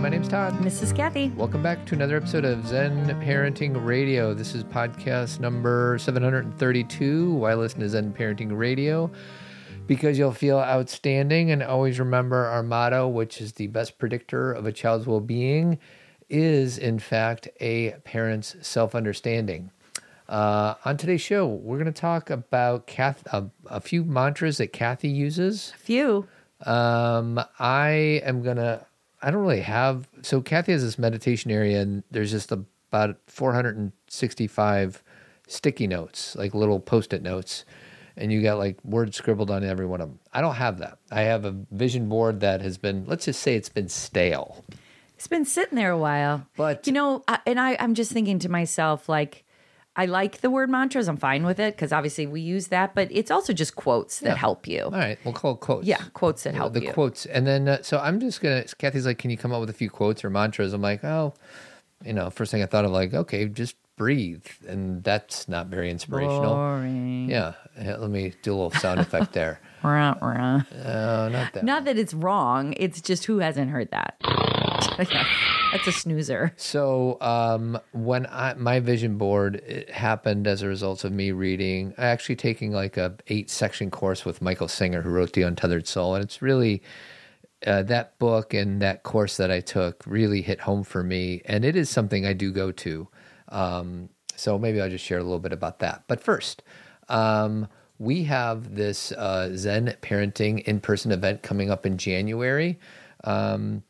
My name's Todd. Mrs. Cathy. Welcome back to another episode of Zen Parenting Radio. This is podcast number 732. Why listen to Zen Parenting Radio? Because you'll feel outstanding. And always remember our motto, which is the best predictor of a child's well being, is in fact a parent's self understanding. Uh, on today's show, we're going to talk about Kath, a, a few mantras that Cathy uses. A few. Um, I am gonna. I don't really have. So Cathy has this meditation area, and there's just about 465 sticky notes, like little post-it notes, and you got like words scribbled on every one of them. I don't have that. I have a vision board that has been. Let's just say it's been stale. It's been sitting there a while. But- you know, I, and I, I'm just thinking to myself, like, I like the word mantras. I'm fine with it because obviously we use that, but it's also just quotes that Yeah. help you. All right, we'll call it quotes. Yeah, quotes that You help the you. quotes, and then uh, so I'm just gonna. Cathy's like, "Can you come up with a few quotes or mantras?" I'm like, "Oh, you know." First thing I thought of, like, okay, just breathe, and that's not very inspirational. Boring. Yeah, let me do a little sound effect there. Oh, not that. Not that it's wrong. It's just who hasn't heard that. That's a snoozer. So um, when I my vision board it happened as a result of me reading, actually taking like a eight section course with Michael Singer, who wrote The Untethered Soul, and it's really uh, that book and that course that I took really hit home for me, and it is something I do go to. Um, so maybe I'll just share a little bit about that. But first, um, we have this uh, Zen parenting in person event coming up in January. Um,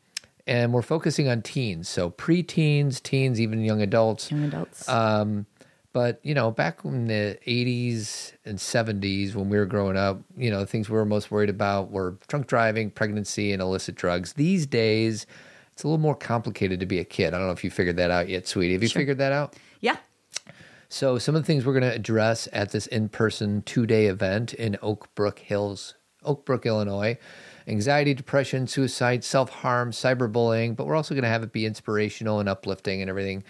and we're focusing on teens, so preteens, teens, teens, even young adults. Young adults. Um, but you know, back in the '80s and '70s, when we were growing up, you know, the things we were most worried about were drunk driving, pregnancy, and illicit drugs. These days, it's a little more complicated to be a kid. I don't know if you figured that out yet, sweetie. Have you figured that out? yeah. So, some of the things we're going to address at this in-person two-day event in Oak Brook Hills, Oak Brook, Illinois, anxiety, depression, suicide, self-harm, cyberbullying. But we're also going to have it be inspirational and uplifting and everything.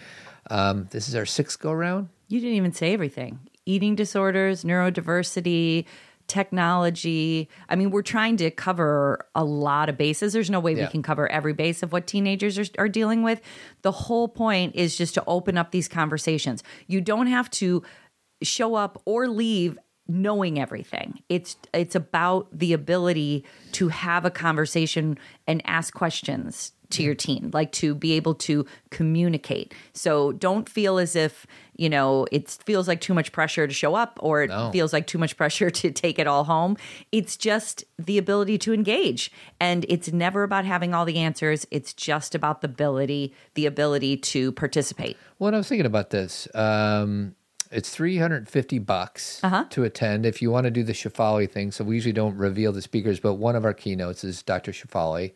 Um, this is our sixth go-round. You didn't even say everything. Eating disorders, neurodiversity, technology. I mean, we're trying to cover a lot of bases. There's no way Yeah. we can cover every base of what teenagers are, are dealing with. The whole point is just to open up these conversations. You don't have to show up or leave knowing everything. It's it's about the ability to have a conversation and ask questions to your teen, like to be able to communicate. So don't feel as if, you know, it feels like too much pressure to show up or it No. feels like too much pressure to take it all home. It's just the ability to engage. And it's never about having all the answers. It's just about the ability, the ability to participate. Well, I was thinking about this. Um, it's 350 bucks Uh-huh. to attend if you want to do the Shefali thing. So we usually don't reveal the speakers, but one of our keynotes is Dr. Shefali.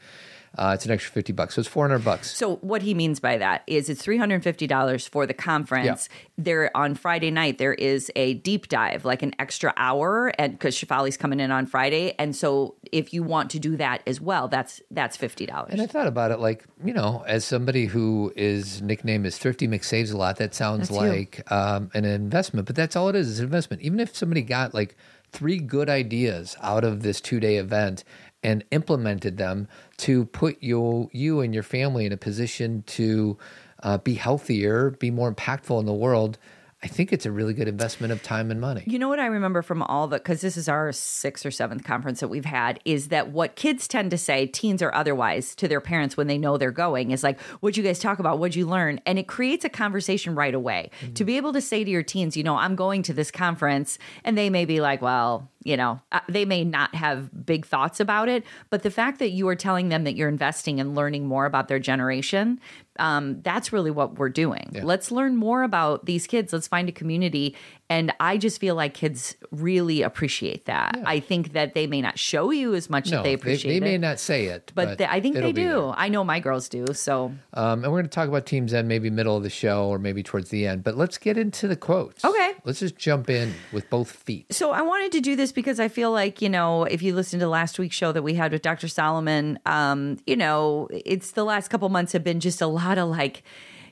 Uh, it's an extra 50 bucks. So it's 400 bucks. So what he means by that is it's three hundred and fifty dollars for the conference. There on Friday night there is a deep dive, like an extra hour, and because Shefali's coming in on Friday, and so if you want to do that as well, that's that's fifty dollars. And I thought about it like, you know, as somebody who is nickname is Thrifty McSaves a lot, that sounds That's like um, an investment, but that's all it is, is an investment. Even if somebody got like three good ideas out of this two day event and implemented them to put you, you and your family in a position to uh, be healthier, be more impactful in the world, I think it's a really good investment of time and money. You know what I remember from all the because this is our sixth or seventh conference that we've had is that what kids tend to say, teens or otherwise, to their parents when they know they're going is like, "What'd you guys talk about? What'd you learn?" And it creates a conversation right away. To be able to say to your teens, you know, I'm going to this conference, and they may be like, "Well." You know, uh, they may not have big thoughts about it, but the fact that you are telling them that you're investing and learning more about their generation, um, that's really what we're doing. Let's learn more about these kids. Let's find a community. And I just feel like kids really appreciate that. I think that they may not show you as much No, that they they, appreciate they may it. not say it, but, they, I think they do. I know my girls do. So, Um, and we're going to talk about Team Zen maybe middle of the show or maybe towards the end. But let's get into the quotes. Okay. Let's just jump in with both feet. so I wanted to do this because I feel like, you know, if you listen to last week's show that we had with Dr. Solomon, um, you know, it's the last couple months have been just a lot of like,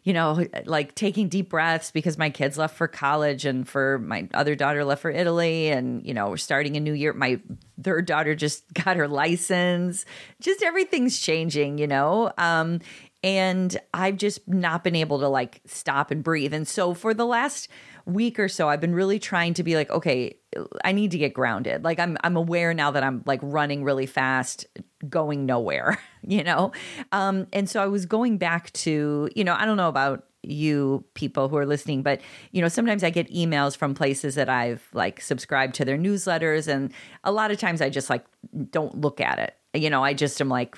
you know, like taking deep breaths because my kids left for college and for my other daughter left for Italy. And, you know, we're starting a new year. My third daughter just got her license. Just everything's changing, you know? Um, And I've just not been able to like stop and breathe. And so for the last week or so, I've been really trying to be like, okay, I need to get grounded. Like I'm I'm aware now that I'm like running really fast, going nowhere, you know? Um, and so I was going back to, you know, I don't know about you people who are listening but you know sometimes i get emails from places that i've like subscribed to their newsletters and a lot of times i just like don't look at it you know i just am like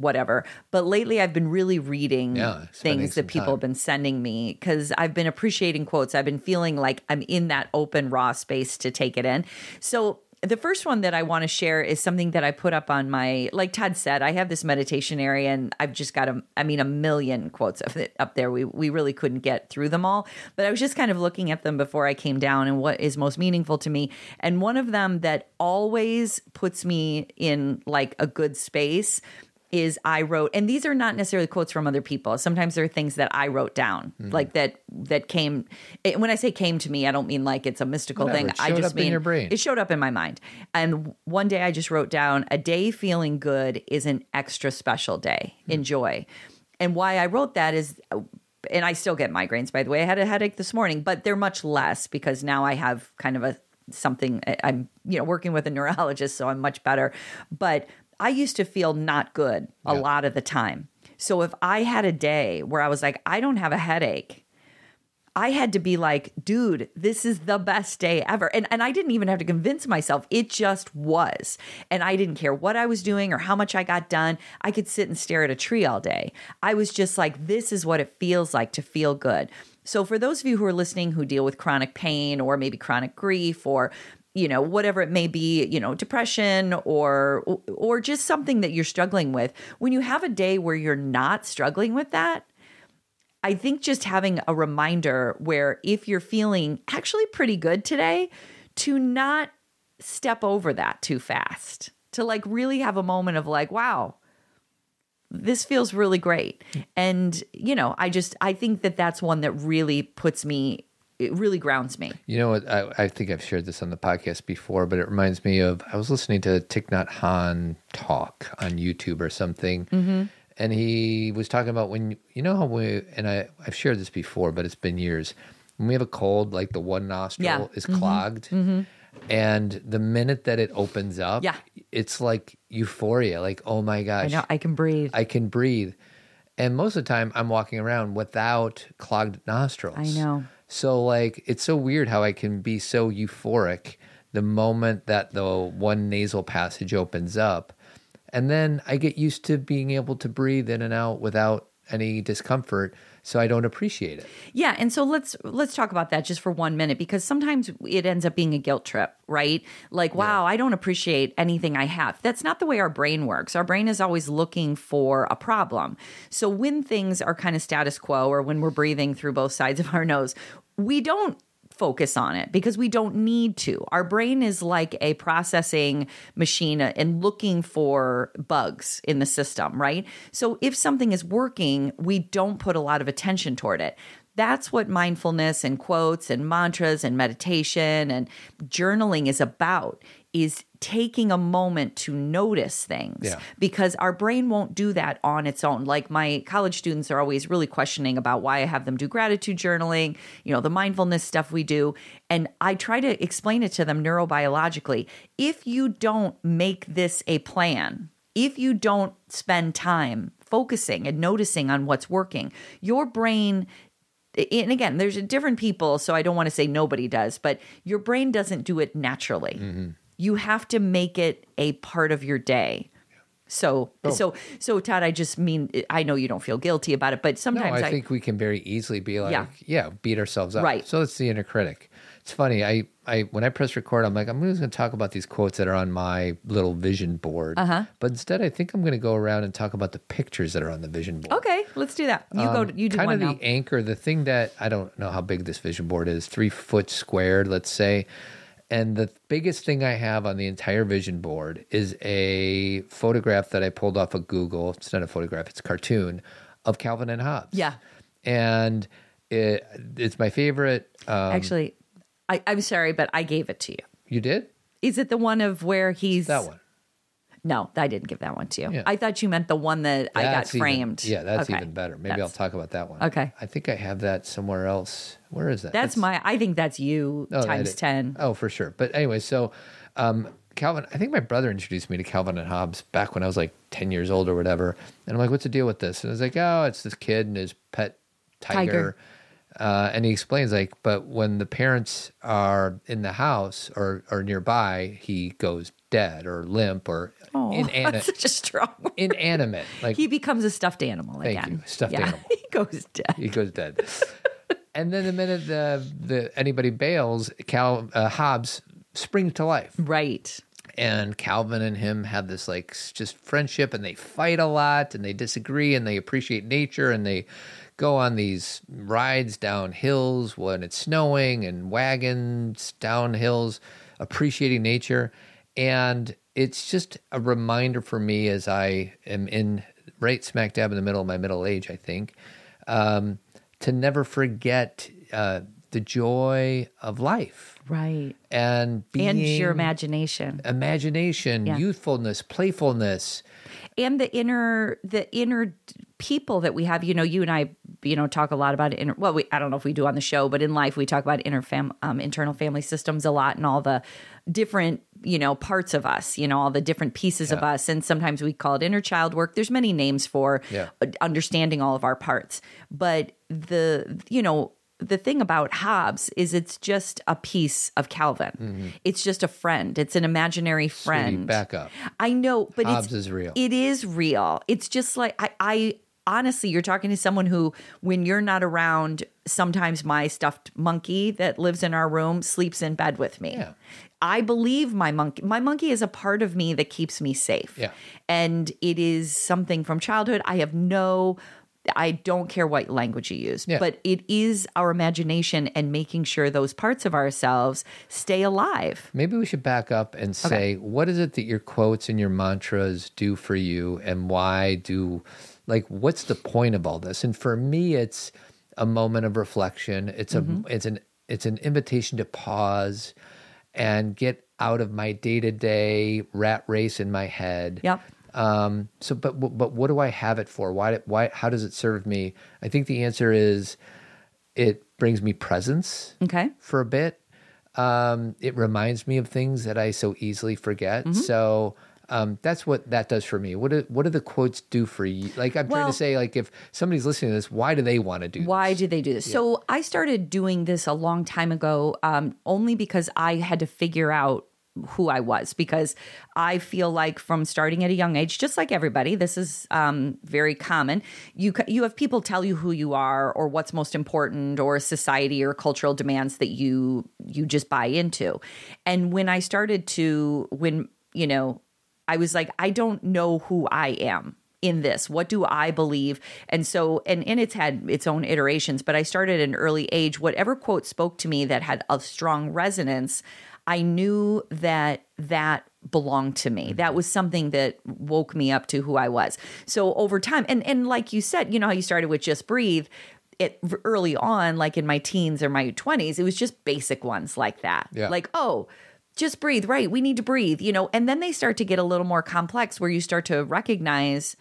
whatever but lately i've been really reading Yeah, things that people time. have been sending me because i've been appreciating quotes i've been feeling like i'm in that open raw space to take it in so the first one that I want to share is something that I put up on my, like Todd said, I have this meditation area and I've just got a, I mean, a million quotes of it up there. We, we really couldn't get through them all, but I was just kind of looking at them before I came down and what is most meaningful to me. And one of them that always puts me in like a good space is I wrote, and these are not necessarily quotes from other people. Sometimes they're things that I wrote down, Mm-hmm. like that that came. eh, When I say came to me, I don't mean like it's a mystical Whatever, thing. it I just up in mean your brain. it showed up in my mind. And one day I just wrote down, "A day feeling good is an extra special day. Hmm. Enjoy." And why I wrote that is. And I still get migraines, by the way. I had a headache this morning, but they're much less because now I have kind of a something I'm you know working with a neurologist so I'm much better but I used to feel not good a Yeah. lot of the time. So if I had a day where I was like I don't have a headache I had to be like dude this is the best day ever. And and I didn't even have to convince myself. It just was. And I didn't care what I was doing or how much I got done. I could sit and stare at a tree all day. I was just like this is what it feels like to feel good. So, for those of you who are listening who deal with chronic pain or maybe chronic grief or you know whatever it may be you know depression or or just something that you're struggling with. When you have a day where you're not struggling with that i think just having a reminder where if you're feeling actually pretty good today to not step over that too fast to like really have a moment of like wow this feels really great. And you know i just i think that that's one that really puts me it really grounds me You know what? I, I think I've shared this on the podcast before, but it reminds me of I was listening to Thich Nhat Hanh talk on YouTube or something, Mm-hmm. and he was talking about when you know how we and I I've shared this before, but it's been years. When we have a cold, like the one nostril Yeah. Mm-hmm. is clogged, and the minute that it opens up, Yeah. it's like euphoria. Like oh my i gosh, know i can breathe I can breathe. And most of the time, I'm walking around without clogged nostrils. I know. So, like, it's so weird how I can be so euphoric the moment that the one nasal passage opens up. And then I get used to being able to breathe in and out without any discomfort. So I don't appreciate it. Yeah, and so let's let's talk about that just for one minute because sometimes it ends up being a guilt trip, right? Like, wow, I don't appreciate anything I have. That's not the way our brain works. Our brain is always looking for a problem. So when things are kind of status quo or when we're breathing through both sides of our nose, we don't focus on it because we don't need to. Our brain is like a processing machine and looking for bugs in the system, right? So if something is working, we don't put a lot of attention toward it. That's what mindfulness and quotes and mantras and meditation and journaling is about is taking a moment to notice things Yeah. because our brain won't do that on its own. Like my college students are always really questioning about why I have them do gratitude journaling, you know, the mindfulness stuff we do. And I try to explain it to them neurobiologically. If you don't make this a plan, if you don't spend time focusing and noticing on what's working, your brain and again, there's different people, so I don't want to say nobody does, but your brain doesn't do it naturally. Mm-hmm. You have to make it a part of your day. So, so, so, Todd, I just mean, I know you don't feel guilty about it, but No, sometimes I, I, think we can very easily be like, Yeah. yeah, beat ourselves up. Right. So it's the inner critic. It's funny. I, I when I press record, I'm like, I'm just going to talk about these quotes that are on my little vision board. Uh-huh. But instead, I think I'm going to go around and talk about the pictures that are on the vision board. okay, let's do that. You go, you do kind of now. the anchor, the thing that I don't know how big this vision board is, three foot squared, let's say. And the biggest thing I have on the entire vision board is a photograph that I pulled off of Google. It's not a photograph; it's a cartoon of Calvin and Hobbes. Yeah. and it, it's my favorite. Um, Actually, I, I'm sorry, but I gave it to you. you did Is it the one of where he's that one. No, I didn't give that one to you. Yeah. I thought you meant the one that I got even- framed. yeah, that's Okay. even better. Maybe That's- I'll talk about that one. Okay. I think I have that somewhere else. Where is that? That's my. I think that's you Oh, times is- ten. Oh, for sure. But anyway, so um, Calvin, I think my brother introduced me to Calvin and Hobbes back when I was like 10 years old or whatever. And I'm like, what's the deal with this? And I was like, oh, it's this kid and his pet tiger. Tiger. Uh, and he explains, like, but when the parents are in the house or, or nearby, he goes dead or limp or Oh, inani- that's such a strong. word. inanimate. Like, He becomes a stuffed animal Thank again. you. Stuffed yeah. animal. he goes dead. he goes dead. and then the minute the, the anybody bails, Cal uh, Hobbes springs to life. Right. and Calvin and him have this like just friendship and they fight a lot and they disagree and they appreciate nature and they go on these rides down hills when it's snowing and wagons down hills appreciating nature and it's just a reminder for me as I am in right smack dab in the middle of my middle age I think um, to never forget uh, the joy of life Right. and being And your imagination. imagination, Yeah. youthfulness, playfulness. and the inner the inner people that we have you know you and i you know talk a lot about inner well we i don't know if we do on the show but in life we talk about inner fam um, internal family systems a lot and all the different you know parts of us you know all the different pieces of us and sometimes we call it inner child work there's many names for Yeah. uh, understanding all of our parts but the you know the thing about Hobbes is it's just a piece of Calvin. It's just a friend. It's an imaginary Sweetie, friend. back up. I know, but Hobbes it's, is real. It is real. It's just like I, I honestly, you're talking to someone who, when you're not around, sometimes my stuffed monkey that lives in our room sleeps in bed with me. Yeah. I believe my monkey. My monkey is a part of me that keeps me safe. Yeah. and it is something from childhood. I have no. I don't care what language you use, Yeah. but it is our imagination and making sure those parts of ourselves stay alive. Maybe we should back up and say, what is it that your quotes and your mantras do for you, and why do, like, what's the point of all this? And for me, it's a moment of reflection. It's a, Mm-hmm. it's an, it's an invitation to pause and get out of my day to day rat race in my head. Yep. Um, so, but but what do I have it for? Why? Why? How does it serve me? I think the answer is, it brings me presence Okay. for a bit. Um, it reminds me of things that I so easily forget. Mm-hmm. So um, that's what that does for me. What do, what do the quotes do for you? Like I'm trying to say, like if somebody's listening to this, why do they want to do? Why this? do they do this? So I started doing this a long time ago, um, only because I had to figure out who I was. Because I feel like from starting at a young age, just like everybody, this is um, very common. You you have people tell you who you are, or what's most important, or society or cultural demands that you you just buy into. And when I started to, when you know, I was like, I don't know who I am in this. What do i believe? And so and and it's had its own iterations but i started at an early age whatever quote spoke to me that had a strong resonance i knew that that belonged to me. That was something that woke me up to who i was. So over time and and like you said you know how you started with just breathe? It early on like in my teens or my 20s it was just basic ones like that. Yeah. like oh just breathe right we need to breathe you know and then they start to get a little more complex where you start to recognize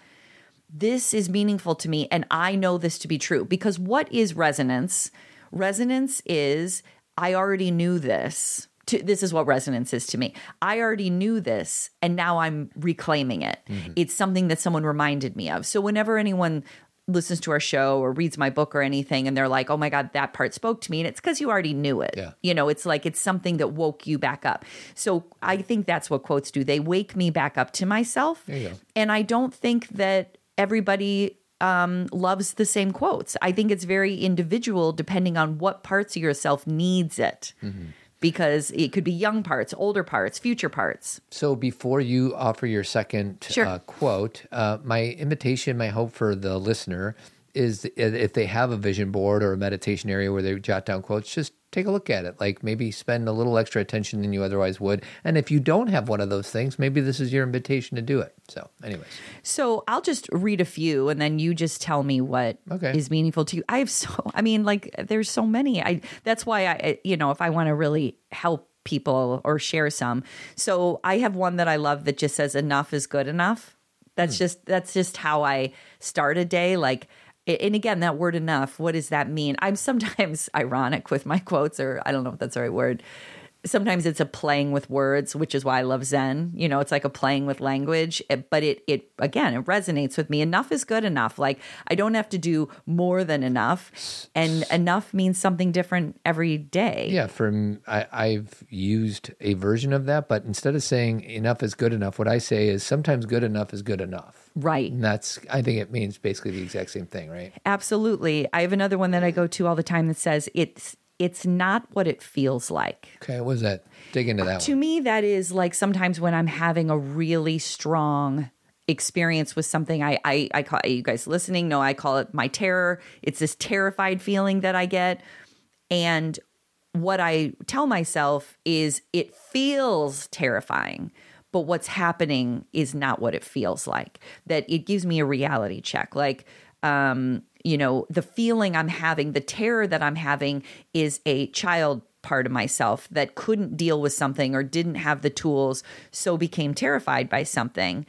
this is meaningful to me and I know this to be true because what is resonance? Resonance is I already knew this. To, this is what resonance is to me. I already knew this and now I'm reclaiming it. Mm-hmm. It's something that someone reminded me of. So whenever anyone listens to our show or reads my book or anything and they're like, "Oh my god, that part spoke to me." And it's cuz you already knew it. Yeah. You know, it's like it's something that woke you back up. So I think that's what quotes do. They wake me back up to myself. There you go. And I don't think that everybody um, loves the same quotes. I think it's very individual depending on what parts of yourself needs it. Mm-hmm. Because it could be young parts, older parts, future parts. So before you offer your second Sure. uh, quote, uh, my invitation, my hope for the listener is if they have a vision board or a meditation area where they jot down quotes, just take a look at it. Like maybe spend a little extra attention than you otherwise would. And if you don't have one of those things, maybe this is your invitation to do it. So, anyways, So I'll just read a few and then you just tell me what Okay. is meaningful to you. I have so, I mean, like, there's so many. I, that's why I, you know, if I want to really help people or share some. So I have one that I love that just says enough is good enough. That's hmm. just that's just how I start a day like and again that word enough what does that mean? I'm sometimes ironic with my quotes or i don't know if that's the right word sometimes it's a playing with words which is why i love zen. You know it's like a playing with language eh, but it it again it resonates with me. Enough is good enough. Like i don't have to do more than enough and enough means something different every day. Yeah, for I've used a version of that, but instead of saying enough is good enough, what I say is sometimes good enough is good enough. right. And that's I think it means basically the exact same thing, right? absolutely. I have another one that i go to all the time that says it's it's not what it feels like. Okay, what is that? Dig into that to one. me that is like sometimes when i'm having a really strong experience with something i i, I call you guys listening? No, i call it my terror. It's this terrified feeling that i get. And what i tell myself is it feels terrifying but what's happening is not what it feels like. That it gives me a reality check. Like um you know the feeling i'm having the terror that i'm having is a child part of myself that couldn't deal with something or didn't have the tools so became terrified by something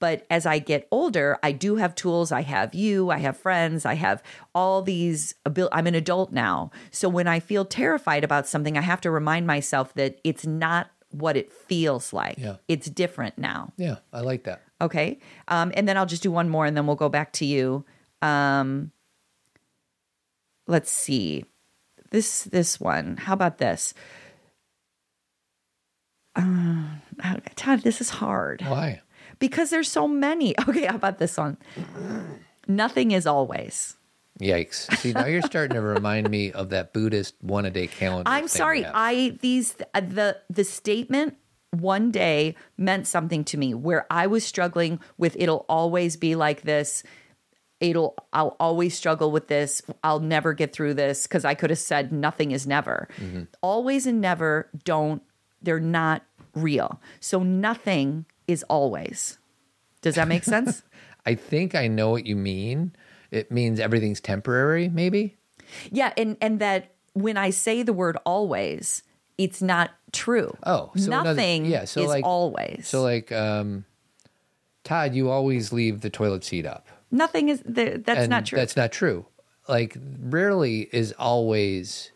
but as I get older, I do have tools. I have you, I have friends, I have all these abil- I'm an adult now. So when I feel terrified about something, I have to remind myself that it's not what it feels like. Yeah. It's different now. Yeah, I like that. Okay. Um, and then I'll just do one more and then we'll go back to you. Um, let's see. This this one. How about this? Uh, Todd, this is hard Why? because there's so many. Okay, how about this one? Nothing is always. Yikes. See, now you're starting to remind me of that Buddhist one a day calendar. I'm sorry. I these uh, the the statement one day meant something to me where I was struggling with it'll always be like this. It'll I'll always struggle with this. I'll never get through this because I could have said nothing is never. Mm-hmm. Always and never don't they're not real. So nothing is always. Does that make sense? I think I know what you mean. It means everything's temporary, maybe? yeah, and and that when I say the word always, it's not true. Oh, so another- nothing yeah, so is like- always. So, like, um, Todd, you always leave the toilet seat up. Nothing is there. That's And not true. That's not true. Like, rarely is always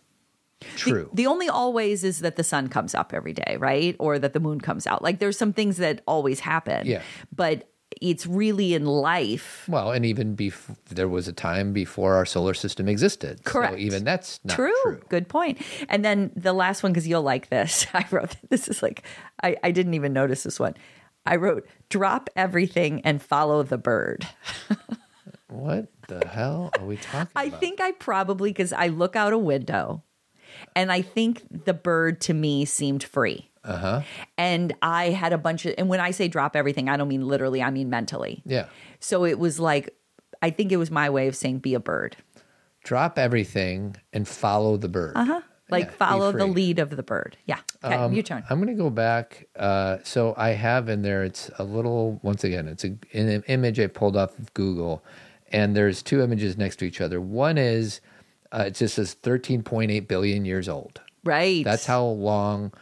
true. the only always is that the sun comes up every day, right? Or that the moon comes out. Like there's some things that always happen. Yeah. But it's really in life. well, and even before there was a time before our solar system existed. Correct. So even that's not true. true. Good point. And then the last one, because you'll like this. I wrote this is like I, I didn't even notice this one. I wrote drop everything and follow the bird. What the hell are we talking about? I about? think I probably because I look out a window and I think the bird to me seemed free. Uh-huh. And I had a bunch of, and when I say drop everything, I don't mean literally, I mean mentally. Yeah. So it was like, I think it was my way of saying be a bird. Drop everything and follow the bird. Uh-huh. Like Yeah, follow the lead of the bird. Yeah. Okay, Um, your turn. I'm going to go back. Uh, so I have in there. It's a little. Once again, it's a, an image I pulled off of Google, and there's two images next to each other. One is uh, it just says 13.8 billion years old. Right. That's how long.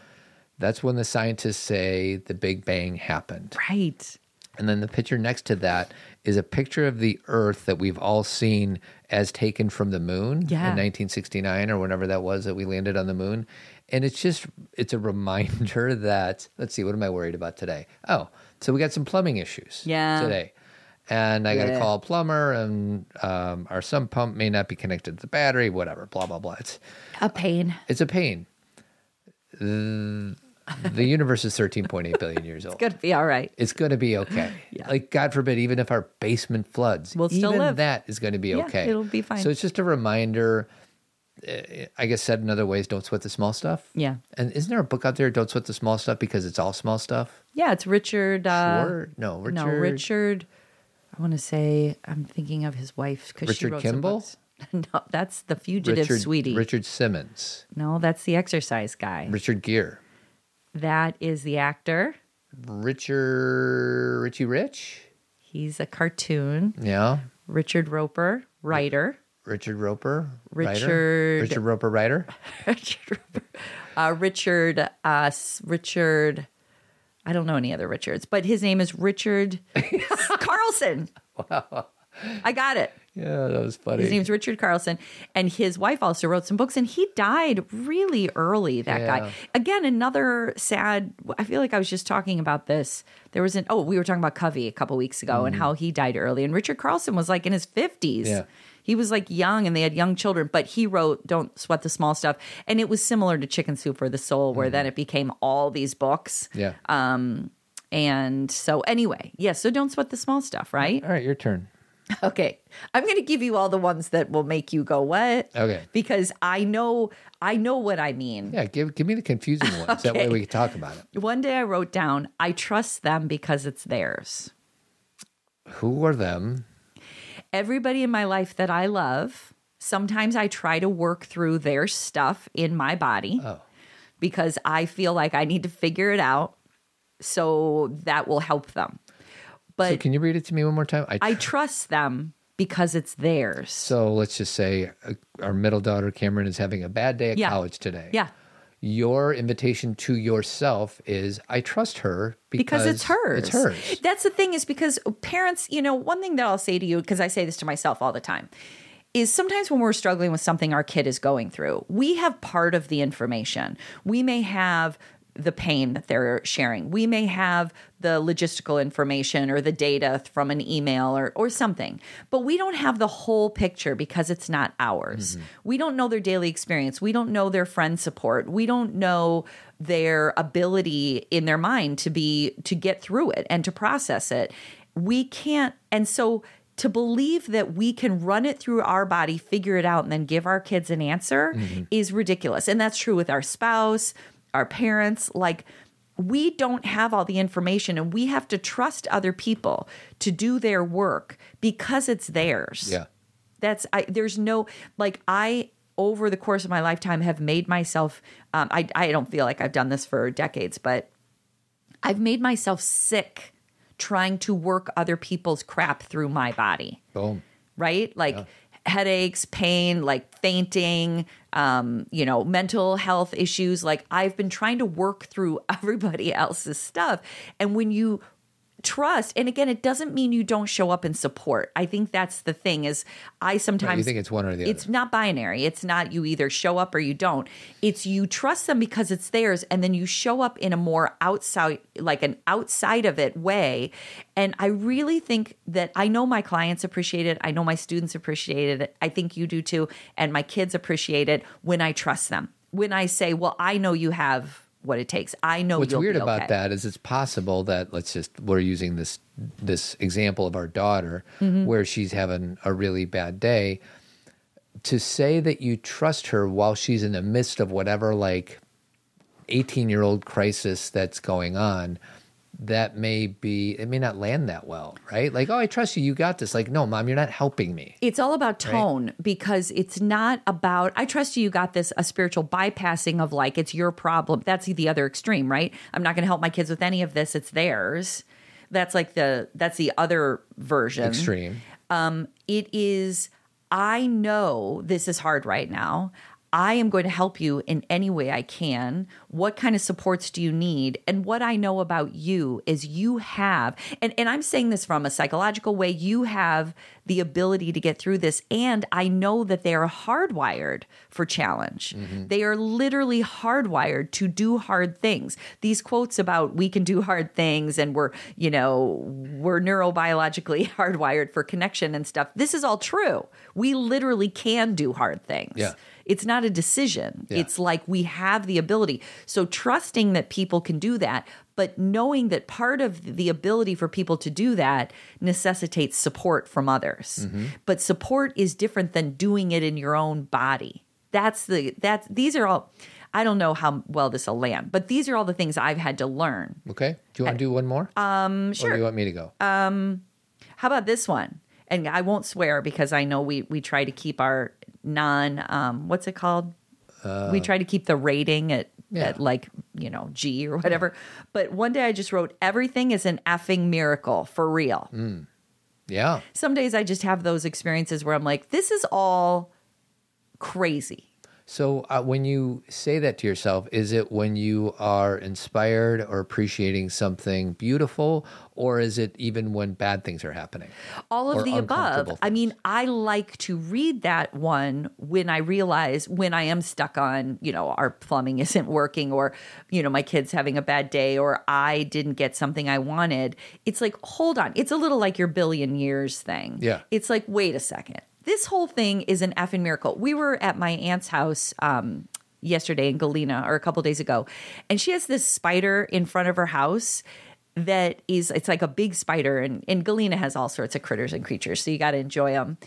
That's when the scientists say the Big Bang happened. right. And then the picture next to that is a picture of the Earth that we've all seen as taken from the moon Yeah. in 1969 or whenever that was that we landed on the moon. And it's just, it's a reminder that, let's see, what am I worried about today? Oh, so we got some plumbing issues Yeah. today. And I got to call a plumber, and um, our sump pump may not be connected to the battery, whatever, blah, blah, blah. It's, A pain. it's a pain. The, the universe is 13.8 billion years old It's Gonna be all right. it's going to be okay. Yeah. Like God forbid, even if our basement floods, We'll still even live. that is going to be Yeah, okay. it'll be fine. So it's just a reminder. eh, I guess said in other ways, don't sweat the small stuff. Yeah. And isn't there a book out there, Don't Sweat the Small Stuff, because it's all small stuff? Yeah, it's Richard. Uh. No, Richard. No, Richard. I want to say I'm thinking of his wife because she wrote some Kimble? books. no, that's the fugitive Richard, sweetie. Richard Simmons. No, that's the exercise guy. Richard Gere. That is the actor. Richard Richie Rich. He's a cartoon. Yeah. Richard Roeper, writer. Richard Roeper, writer? Richard- Richard Roeper, writer. Richard, uh, Richard, uh, Richard. I don't know any other Richards, but his name is Richard Carlson. I got it. Yeah, that was funny. His name's Richard Carlson, and his wife also wrote some books, and he died really early. That Yeah. guy. Again, another sad. I feel like I was just talking about this. There was an oh, we were talking about Covey a couple weeks ago, and how he died early. And Richard Carlson was like in his fifties. Yeah. He was like young, and they had young children. But he wrote "Don't Sweat the Small Stuff," and it was similar to Chicken Soup for the Soul, where then it became all these books. yeah. Um. And so, anyway, yes. so don't sweat the small stuff, right? All right, your turn. Okay. I'm going to give you all the ones that will make you go what? Okay. Because I know I know what I mean. Yeah, give give me the confusing ones. That way Okay. we can talk about it. One day I wrote down I trust them because it's theirs. Who are them? Everybody in my life that I love, sometimes I try to work through their stuff in my body Oh, because I feel like I need to figure it out so that will help them. But so can you read it to me one more time? I trust them because it's theirs. So let's just say uh, our middle daughter Cameron is having a bad day at Yeah. college today. Yeah. Your invitation to yourself is I trust her because, because it's hers. It's hers. That's the thing is because parents, you know, one thing that I'll say to you because I say this to myself all the time is sometimes when we're struggling with something our kid is going through, we have part of the information. We may have the pain that they're sharing. We may have the logistical information or the data from an email or, or something, but we don't have the whole picture because it's not ours. Mm-hmm. We don't know their daily experience. We don't know their friend support. We don't know their ability in their mind to be to get through it and to process it. We can't and so to believe that we can run it through our body, figure it out, and then give our kids an answer mm-hmm. is ridiculous. And that's true with our spouse, our parents. Like, we don't have all the information, and we have to trust other people to do their work because it's theirs. Yeah. That's, I, there's no, like, I, over the course of my lifetime, have made myself, um, I, I don't feel like I've done this for decades, but I've made myself sick trying to work other people's crap through my body, Boom. right? Like headaches, pain, like fainting, um, you know, mental health issues. Like I've been trying to work through everybody else's stuff. And when you trust, and again, it doesn't mean you don't show up and support. I think that's the thing is I sometimes you think it's one or the other. it's not binary. It's not you either show up or you don't. It's you trust them because it's theirs, and then you show up in a more outside, like an outside of it way. And I really think that I know my clients appreciate it. I know my students appreciate it. I think you do too. And my kids appreciate it when I trust them. When I say, well, I know you have what it takes. I know What's weird about okay. that is it's possible that let's just we're using this this example of our daughter Mm-hmm. where she's having a really bad day to say that you trust her while she's in the midst of whatever like 18 year old crisis that's going on that may be it may not land that well right like oh i trust you you got this like no mom you're not helping me It's all about tone because it's not about, I trust you, you got this, a spiritual bypassing of like, it's your problem. That's the other extreme, right? I'm not going to help my kids with any of this. It's theirs. That's like the, that's the other version. extreme um It is, I know this is hard right now. I am going to help you in any way I can. What kind of supports do you need? And what I know about you is you have, and, and I'm saying this from a psychological way, you have the ability to get through this. And I know that they are hardwired for challenge. Mm-hmm. They are literally hardwired to do hard things. These quotes about we can do hard things and we're, you know, we're neurobiologically hardwired for connection and stuff. This is all true. We literally can do hard things. Yeah. It's not a decision. Yeah. It's like we have the ability. So trusting that people can do that, but knowing that part of the ability for people to do that necessitates support from others. Mm-hmm. But support is different than doing it in your own body. That's the that's these are all I don't know how well this will land, but these are all the things I've had to learn. okay do you want to do one more um sure. or do you want me to go Um, How about this one? And I won't swear because I know we we try to keep our non um what's it called? we try to keep the rating at yeah. at like, you know, G or whatever. But one day I just wrote everything is an effing miracle for real. Yeah. Some days I just have those experiences where I'm like, this is all crazy. So uh, when you say that to yourself, is it when you are inspired or appreciating something beautiful, or is it even when bad things are happening? all of the above. uncomfortable I mean. I like to read that one when I realize when I am stuck on, you know, our plumbing isn't working or, you know, my kid's having a bad day or I didn't get something I wanted. It's like, hold on. It's a little like your billion years thing. Yeah. It's like, wait a second. This whole thing is an effing miracle. We were at my aunt's house um, yesterday in Galena or a couple days ago, and she has this spider in front of her house that is it's like a big spider and, and galena has all sorts of critters and creatures so you got to enjoy them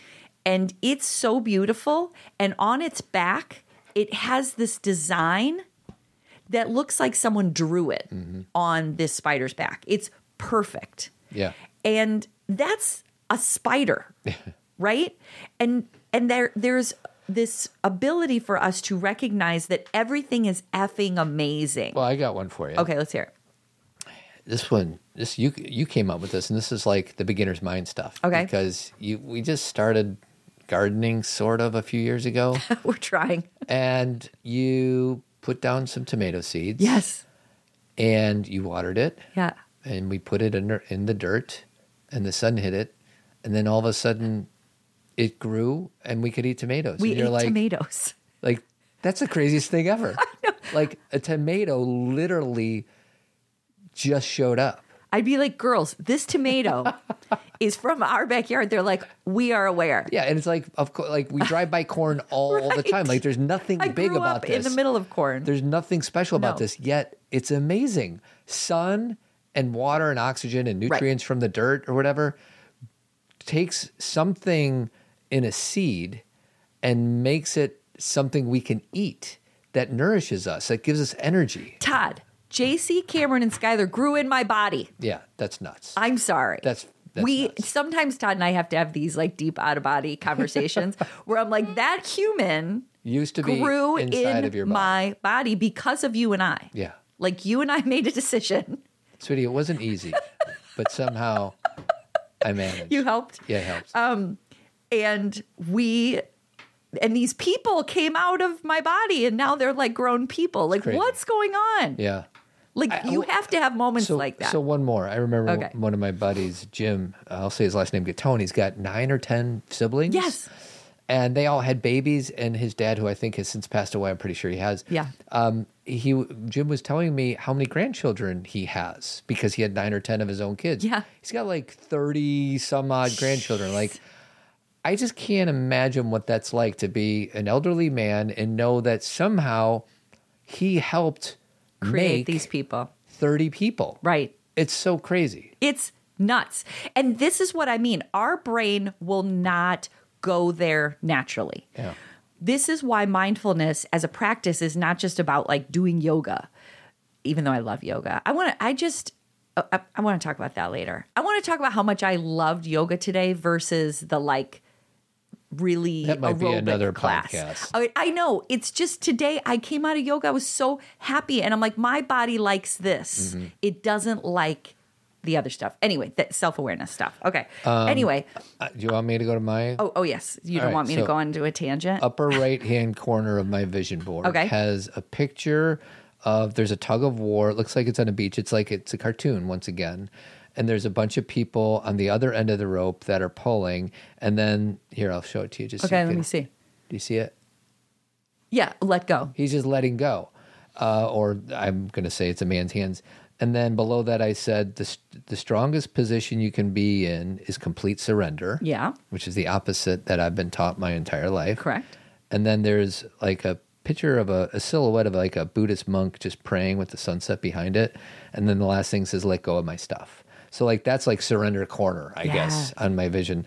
and it's so beautiful and on its back it has this design that looks like someone drew it on this spider's back. It's perfect. Yeah. and that's a spider right? And and there there's this ability for us to recognize that everything is effing amazing. Well, I got one for you. okay let's hear it. This one, this you you came up with this, and this is like the beginner's mind stuff. Okay. Because you we just started gardening sort of a few years ago, we're trying. And you put down some tomato seeds. yes. And you watered it, yeah. And we put it in, in the dirt, and the sun hit it, and then all of a sudden, it grew, and we could eat tomatoes. We and you're ate like, tomatoes. Like that's the craziest thing ever. Like a tomato literally just showed up. I'd be like, girls, this tomato is from our backyard. They're like, we are aware. Yeah, and it's like of course, like we drive by corn all the time. Like there's nothing I big about this. in the middle of corn. There's nothing special about No. this. Yet it's amazing. Sun and water and oxygen and nutrients from the dirt or whatever takes something in a seed and makes it something we can eat that nourishes us. That gives us energy. Todd, JC, Cameron, and Skylar grew in my body. Yeah, that's nuts. I'm sorry. That's- that's we nuts. sometimes Todd and I have to have these like deep out of body conversations where I'm like, that human Used to be grew inside in of your body. my body because of you and I. Yeah. Like you and I made a decision. Sweetie, it wasn't easy, but somehow I managed. You helped. yeah, it helps. Um, and we and these people came out of my body and now they're like grown people like what's going on yeah. like I- you have to have moments So, like that so one more. I remember Okay. one of my buddies, Jim. uh, I'll say his last name, Gatone. He's got nine or ten siblings. yes and they all had babies. And his dad, who I think has since passed away, I'm pretty sure he has. Yeah. Um, he Jim was telling me how many grandchildren he has because he had nine or ten of his own kids. Yeah. he's got like thirty some odd grandchildren. Like, I just can't imagine what that's like to be an elderly man and know that somehow he helped create these people. 30 people. right. It's so crazy. it's nuts. And this is what i mean. Our brain will not go there naturally. Yeah. this is why mindfulness as a practice is not just about like doing yoga even though i love yoga. I want to i just uh, I, I want to talk about that later. I want to talk about how much i loved yoga today versus the like really That might be another class podcast. I, I know it's just today i came out of yoga i was so happy and i'm like my body likes this Mm-hmm. it doesn't like the other stuff anyway that self-awareness stuff okay Um, anyway Uh, do you want me to go to my oh oh yes you don't right, want me to go on to a tangent upper right hand corner of my vision board? Okay. Has a picture of there's a tug of war. It looks like it's on a beach. It's like it's a cartoon once again. And there's a bunch of people on the other end of the rope that are pulling. And then here, I'll show it to you. Just so okay you let can- me see Do you see it? yeah let go He's just letting go. Uh, or I'm going to say it's a man's hands. And then below that, I said the, st- the strongest position you can be in is complete surrender. yeah which is the opposite that I've been taught my entire life. correct And then there's like a picture of a, a silhouette of like a Buddhist monk just praying with the sunset behind it. And then the last thing says, let go of my stuff. So, like, that's like surrender corner, I guess, on my vision.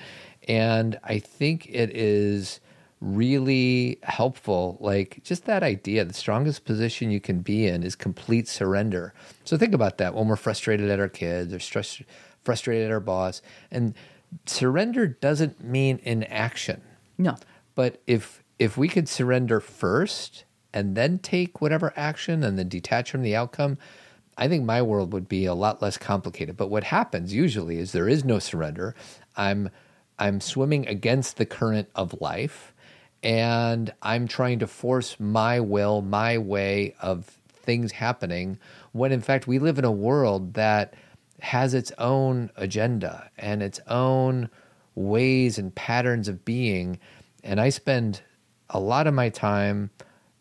And I think it is really helpful. Like, just that idea the strongest position you can be in is complete surrender. So, think about that when we're frustrated at our kids or stress, frustrated at our boss. And surrender doesn't mean inaction. no But if if we could surrender first and then take whatever action and then detach from the outcome, I think my world would be a lot less complicated. But what happens usually is there is no surrender. I'm I'm swimming against the current of life and I'm trying to force my will, my way of things happening when in fact we live in a world that has its own agenda and its own ways and patterns of being and I spend a lot of my time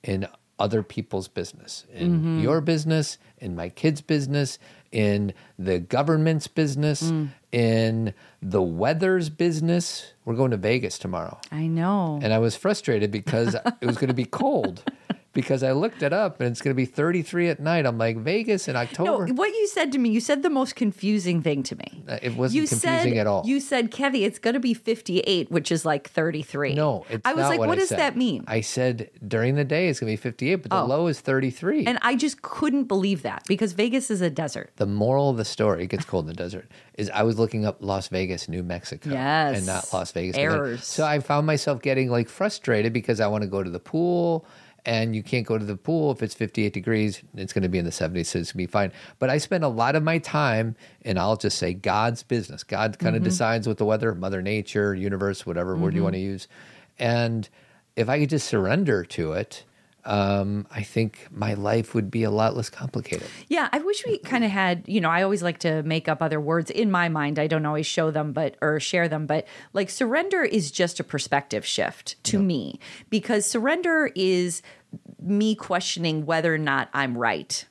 in other people's business, in Mm-hmm. your business, in my kids' business, in the government's business, Mm. in the weather's business. We're going to Vegas tomorrow. I know. And I was frustrated because it was going to be cold. Because I looked it up and it's going to be 33 at night. I'm like, Vegas in No, October. what you said to me, you said the most confusing thing to me. Uh, it wasn't you confusing said, at all. You said, Kevy, it's going to be 58, which is like 33. no, it's I was like, what, what does that mean? I said during the day it's going to be 58, but the Oh. low is 33. and I just couldn't believe that because Vegas is a desert. the moral of the story, it gets cold in the desert, is I was looking up Las Vegas, New Mexico, Yes. and not Las Vegas. Nevada. Errors. So I found myself getting like frustrated because I want to go to the pool, and you can't go to the pool if it's 58 degrees. It's going to be in the 70s, so it's going to be fine. But I spend a lot of my time, and I'll just say God's business. God kind Mm-hmm. of decides what the weather, Mother Nature, universe, whatever word you want to use, and if I could just surrender to it. Um, I think my life would be a lot less complicated. Yeah, I wish we kind of had, you know, I always like to make up other words in my mind. I don't always show them but or share them, but like surrender is just a perspective shift to me because surrender is me questioning whether or not I'm right.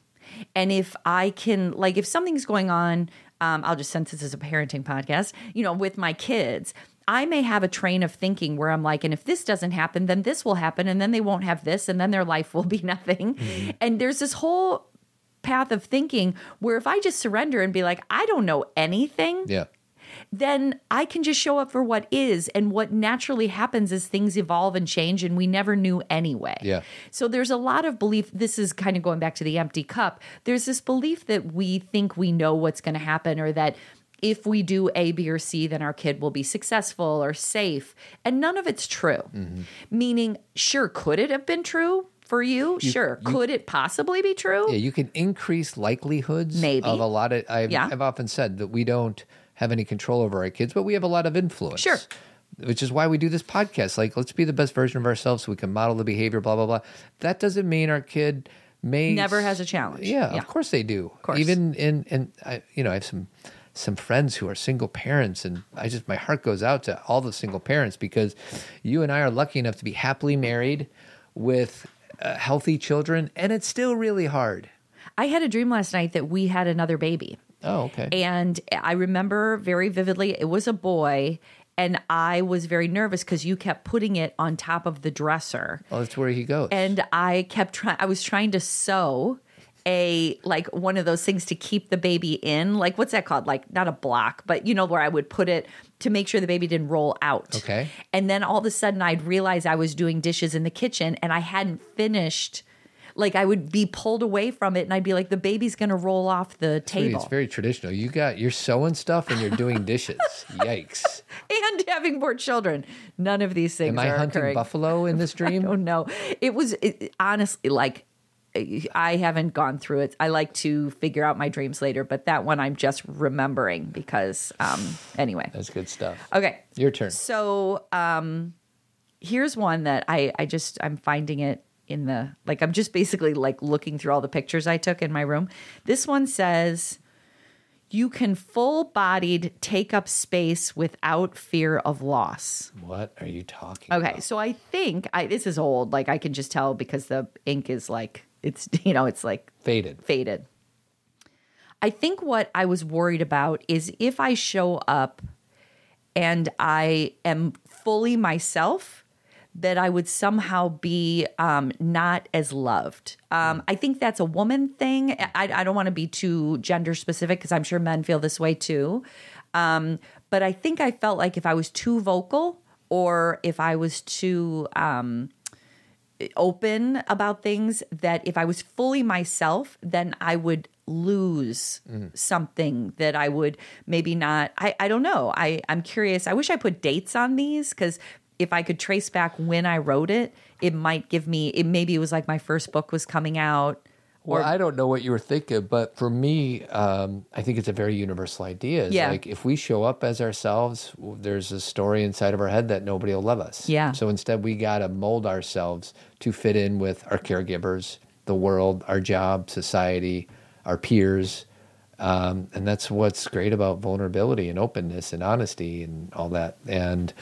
And if I can like if something's going on, um, I'll just since this is a parenting podcast, you know, with my kids, I may have a train of thinking where I'm like, and if this doesn't happen, then this will happen, and then they won't have this, and then their life will be nothing. Mm-hmm. And there's this whole path of thinking where if I just surrender and be like, I don't know anything, Yeah. then I can just show up for what is. And what naturally happens is things evolve and change, and we never knew anyway. Yeah. So there's a lot of belief. This is kind of going back to the empty cup. There's this belief that we think we know what's going to happen, or that if we do A, B, or C, then our kid will be successful or safe. And none of it's true. Mm-hmm. Meaning, sure, could it have been true for you? sure. could it possibly be true? Yeah, you can increase likelihoods Maybe. of a lot of. I've, Yeah. I've often said that we don't have any control over our kids, but we have a lot of influence. Sure. Which is why we do this podcast. Like, let's be the best version of ourselves so we can model the behavior, blah, blah, blah. That doesn't mean our kid may. Never has a challenge. Yeah, Yeah. of course they do. Of course. Even in, in I, you know, I have some some friends who are single parents and I just my heart goes out to all the single parents because you and I are lucky enough to be happily married with uh, healthy children and it's still really hard. I had a dream last night that we had another baby. Oh, okay. And I remember very vividly, it was a boy. And I was very nervous because you kept putting it on top of the dresser. Oh, that's where he goes. And I kept trying, I was trying to sew a like one of those things to keep the baby in like what's that called like not a block but you know where i would put it to make sure the baby didn't roll out Okay. and then all of a sudden i'd realize i was doing dishes in the kitchen and i hadn't finished like i would be pulled away from it and i'd be like the baby's gonna roll off the table It's very traditional. You got you're sewing stuff and you're doing dishes. Yikes! and having more children none of these things Am I are hunting occurring. buffalo in this dream? Oh no, it was it, honestly like I haven't gone through it. I like to figure out my dreams later, but that one I'm just remembering because um anyway. That's good stuff. Okay. Your turn. So um here's one that I I just I'm finding it in the like I'm just basically like looking through all the pictures I took in my room. This one says you can full-bodied take up space without fear of loss. What are you talking Okay, about? so I think I this is old. Like I can just tell because the ink is like it's you know it's like Faded. faded. I think what I was worried about is if I show up and I am fully myself, that I would somehow be um, not as loved. Um, I think that's a woman thing. I, I don't want to be too gender specific because I'm sure men feel this way too. Um, but I think I felt like if I was too vocal or if I was too um, open about things, that if I was fully myself, then I would lose mm. something that I would maybe not. I, I don't know. I, I'm curious. I wish I put dates on these because if I could trace back when I wrote it, it might give me, it maybe it was like my first book was coming out Well, I don't know what you were thinking, but for me, um, I think it's a very universal idea. It's Yeah. Like if we show up as ourselves, there's a story inside of our head that nobody will love us. Yeah. So instead, we got to mold ourselves to fit in with our caregivers, the world, our job, society, our peers. Um, and that's what's great about vulnerability and openness and honesty and all that. And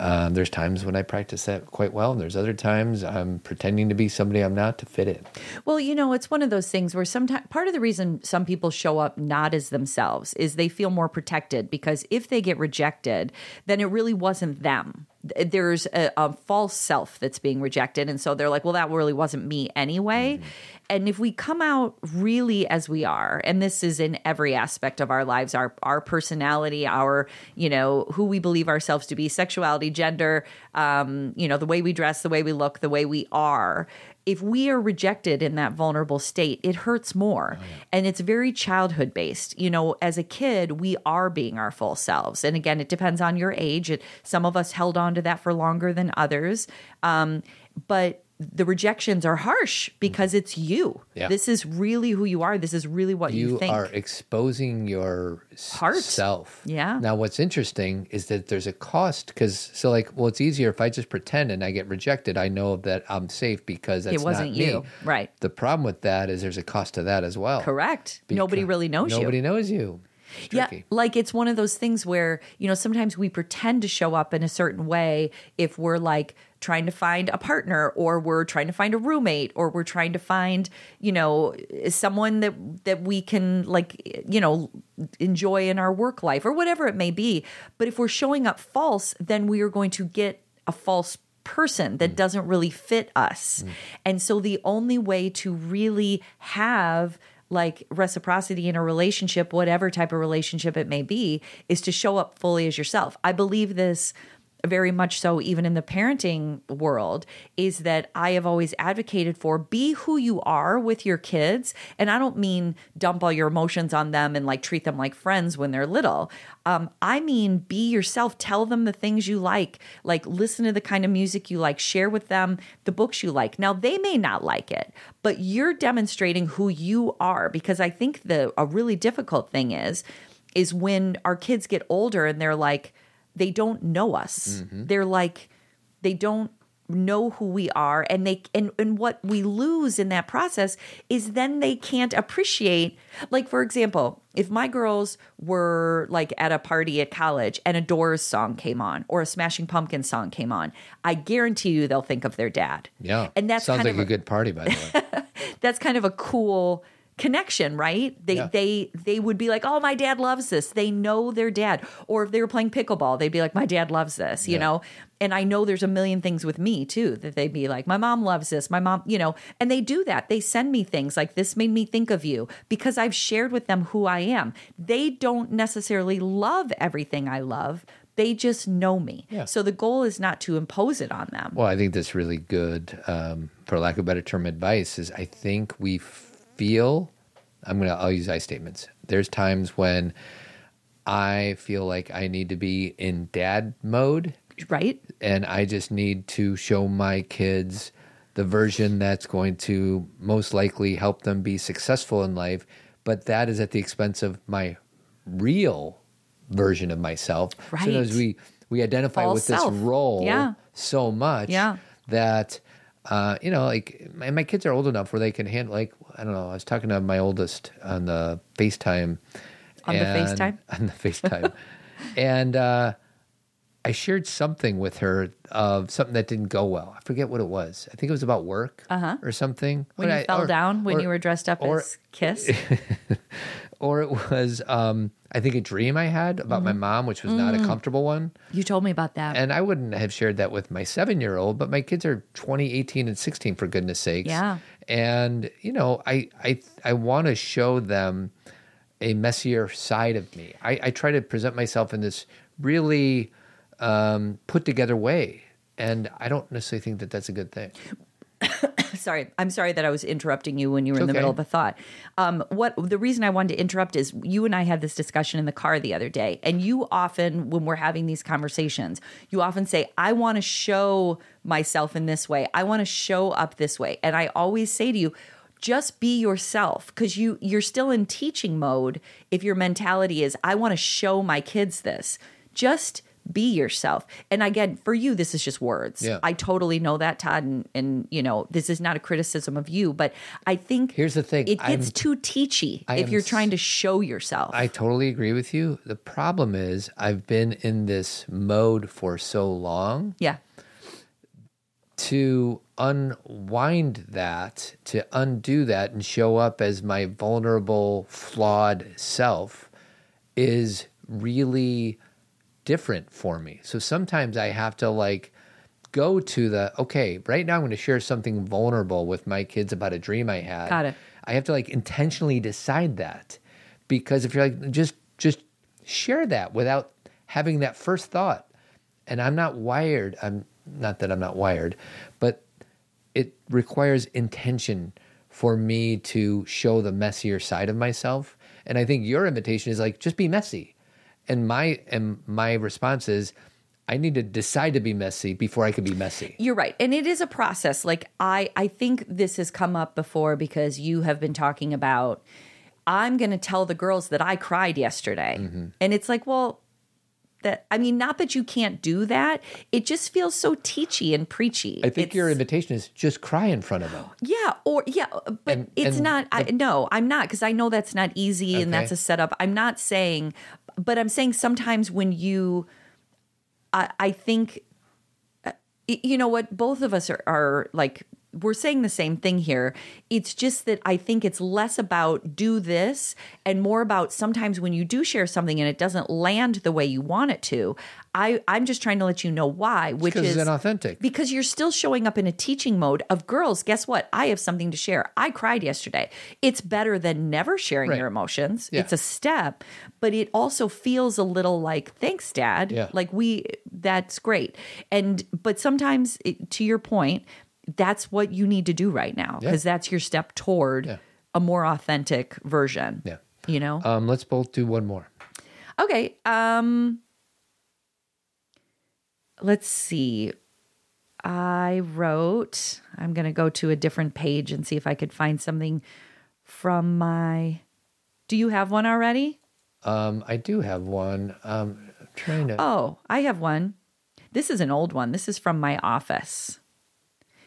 um, there's times when I practice that quite well, and there's other times I'm pretending to be somebody I'm not to fit in. Well, you know, it's one of those things where sometimes part of the reason some people show up not as themselves is they feel more protected because if they get rejected, then it really wasn't them. Th- There's a, a false self that's being rejected. And so they're like, well, that really wasn't me anyway. And if we come out really as we are, and this is in every aspect of our lives, our our personality, our you know who we believe ourselves to be, sexuality, gender, um, you know the way we dress, the way we look, the way we are. If we are rejected in that vulnerable state, it hurts more, and it's very childhood based. You know, as a kid, we are being our full selves, and again, it depends on your age. It, some of us held on to that for longer than others, um, but the rejections are harsh mm-hmm. because it's you. Yeah. This is really who you are. This is really what you, think. you think. are exposing your Heart. self. Yeah. Now, what's interesting is that there's a cost because so like, well, it's easier if I just pretend and I get rejected. I know that I'm safe because that's it wasn't you. Right. The problem with that is there's a cost to that as well. Correct. Nobody really knows you. Nobody knows you. It's Yeah, like it's one of those things where, you know, sometimes we pretend to show up in a certain way if we're like trying to find a partner or we're trying to find a roommate or we're trying to find, you know, someone that that we can like, you know, enjoy in our work life or whatever it may be. But if we're showing up false, then we are going to get a false person that mm. doesn't really fit us. Mm. And so the only way to really have like reciprocity in a relationship, whatever type of relationship it may be, is to show up fully as yourself. I believe this very much so even in the parenting world is that I have always advocated for be who you are with your kids. And I don't mean dump all your emotions on them and like treat them like friends when they're little. Um, I mean be yourself. Tell them the things you like. Like listen to the kind of music you like. Share with them the books you like. Now they may not like it but you're demonstrating who you are. Because I think the a really difficult thing is is when our kids get older and they're like they don't know us. Mm-hmm. They're like they don't know who we are and they and, and what we lose in that process is then they can't appreciate like for example if my girls were like at a party at college and a doors song came on or a smashing pumpkins song came on i guarantee you they'll think of their dad Yeah. and that sounds like of a good party, by the way. that's kind of a cool connection right? They Yeah. they they would be like oh my dad loves this. They know their dad. Or if they were playing pickleball they'd be like my dad loves this you Yeah. know? And i know there's a million things with me too that they'd be like my mom loves this my mom you know? And they do that. They send me things like this made me think of you because i've shared with them who i am. They don't necessarily love everything i love. They just know me. Yeah. so the goal is not to impose it on them. Well, I think that's really good, um, for lack of a better term, advice. Is I think we feel. I'm gonna. I'll use I statements. There's times when I feel like I need to be in dad mode, right and I just need to show my kids the version that's going to most likely help them be successful in life. But that is at the expense of my real version of myself. Right. Sometimes we we identify False with this role Yeah. so much Yeah. that uh, you know, like my, my kids are old enough where they can handle. Like I don't know, I was talking to my oldest on the FaceTime. On the FaceTime? On the FaceTime, and uh, I shared something with her of something that didn't go well. I forget what it was. I think it was about work Uh-huh. or something. when you I- fell or- down when or- you were dressed up or- as kiss or it was um, I think a dream I had about Mm-hmm. my mom, which was not Mm. a comfortable one. you told me about that And I wouldn't have shared that with my seven year old, but my kids are 20, 18, and 16, for goodness sakes. Yeah. And, you know, I, I, I want to show them a messier side of me. I, I try to present myself in this really um, put together way. And I don't necessarily think that that's a good thing. sorry i'm sorry that i was interrupting you when you were in the okay. middle of a thought. Um, what the reason i wanted to interrupt is you and i had this discussion in the car the other day and you often when we're having these conversations you often say i want to show myself in this way. I want to show up this way. And i always say to you just be yourself because you you're still in teaching mode if your mentality is i want to show my kids this. Just be yourself. And again for you this is just words. Yeah. i totally know that todd and, and you know this is not a criticism of you but i think Here's the thing, it gets I'm- too teachy I if am you're trying to show yourself. I totally agree with you. The problem is I've been in this mode for so long yeah. to unwind that, to undo that and show up as my vulnerable, flawed self is really different for me. So sometimes I have to like go to the okay, right now I'm going to share something vulnerable with my kids about a dream I had. Got it. I have to like intentionally decide that because if you're like just just share that without having that first thought. And I'm not wired. I'm not that I'm not wired, but it requires intention for me to show the messier side of myself. And I think your invitation is like just be messy. And my and my response is I need to decide to be messy before I can be messy. You're right. And it is a process. Like I I think this has come up before because you have been talking about I'm going to tell the girls that I cried yesterday. Mm-hmm. And it's like, well, that I mean, not that you can't do that. It just feels so teachy and preachy. I think your invitation is just cry in front of them. yeah, or yeah, but And- it's and not. I, no, I'm not because I know that's not easy and that's a setup. I'm not saying, but I'm saying sometimes when you, I, I think, uh, you know what, both of us are, are like we're saying the same thing here. It's just that I think it's less about do this and more about sometimes when you do share something and it doesn't land the way you want it to. I I'm just trying to let you know why, which Because is it's inauthentic. because you're still showing up in a teaching mode of girls guess what i have something to share i cried yesterday it's better than never sharing Right. your emotions Yeah. it's a step but it also feels a little like thanks dad Yeah. like we that's great and but sometimes it, to your point that's what you need to do right now Yeah. because that's your step toward Yeah. a more authentic version Yeah. you know Um, let's both do one more. Okay. Um let's see. I wrote I'm going to go to a different page and see if I could find something from my Do you have one already? Um, I do have one. Um, I'm trying to. Oh, I have one. This is an old one. This is from my office.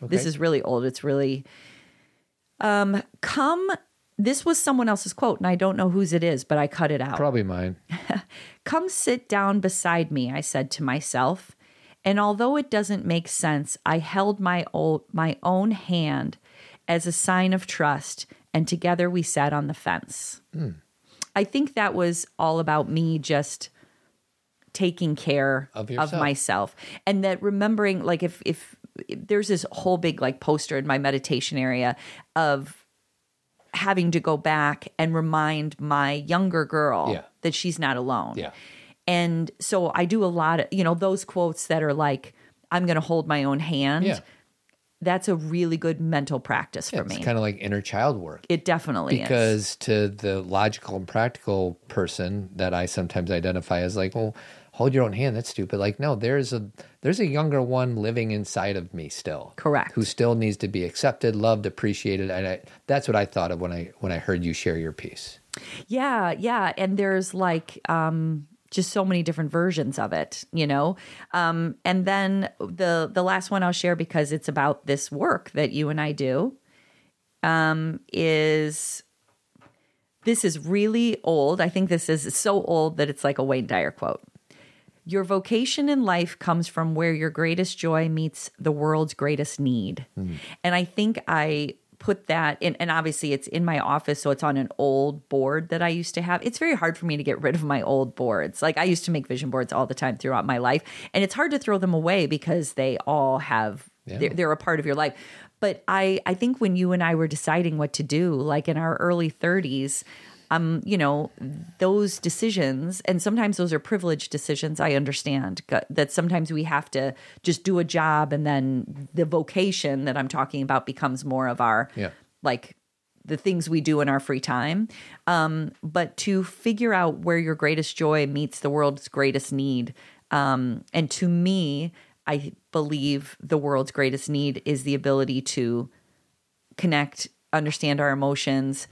This is really old. It's really um come this was someone else's quote and I don't know whose it is, but I cut it out. probably mine. Come sit down beside me, I said to myself. And although it doesn't make sense, I held my old, my own hand as a sign of trust, and together we sat on the fence. I think that was all about me just taking care Of of, myself, and that remembering, like if if there's this whole big like poster in my meditation area of having to go back and remind my younger girl Yeah. that she's not alone. Yeah. And so I do a lot of, you know, those quotes that are like, I'm going to hold my own hand. Yeah. That's a really good mental practice for me. It's kind of like inner child work. it definitely is. because to the logical and practical person that I sometimes identify as like, well, hold your own hand. That's stupid. Like, no, there's a there's a younger one living inside of me still. Correct. Who still needs to be accepted, loved, appreciated. And I, that's what I thought of when I when I heard you share your piece. Yeah, yeah, and there's like um just so many different versions of it, you know. Um and then the the last one I'll share because it's about this work that you and I do um is this is really old. I think this is so old that it's like a Wayne Dyer quote. Your vocation in life comes from where your greatest joy meets the world's greatest need. Mm-hmm. And I think I put that in, and obviously it's in my office, so it's on an old board that I used to have. It's very hard for me to get rid of my old boards. Like I used to make vision boards all the time throughout my life, and it's hard to throw them away because they all have, they're, they're a part of your life. But I, I think when you and I were deciding what to do, like in our early 30s, um, you know, those decisions, and sometimes those are privileged decisions. I understand that sometimes we have to just do a job, and then the vocation that I'm talking about becomes more of our, Yeah. like the things we do in our free time. Um, but to figure out where your greatest joy meets the world's greatest need, um, and to me, I believe the world's greatest need is the ability to connect understand our emotions,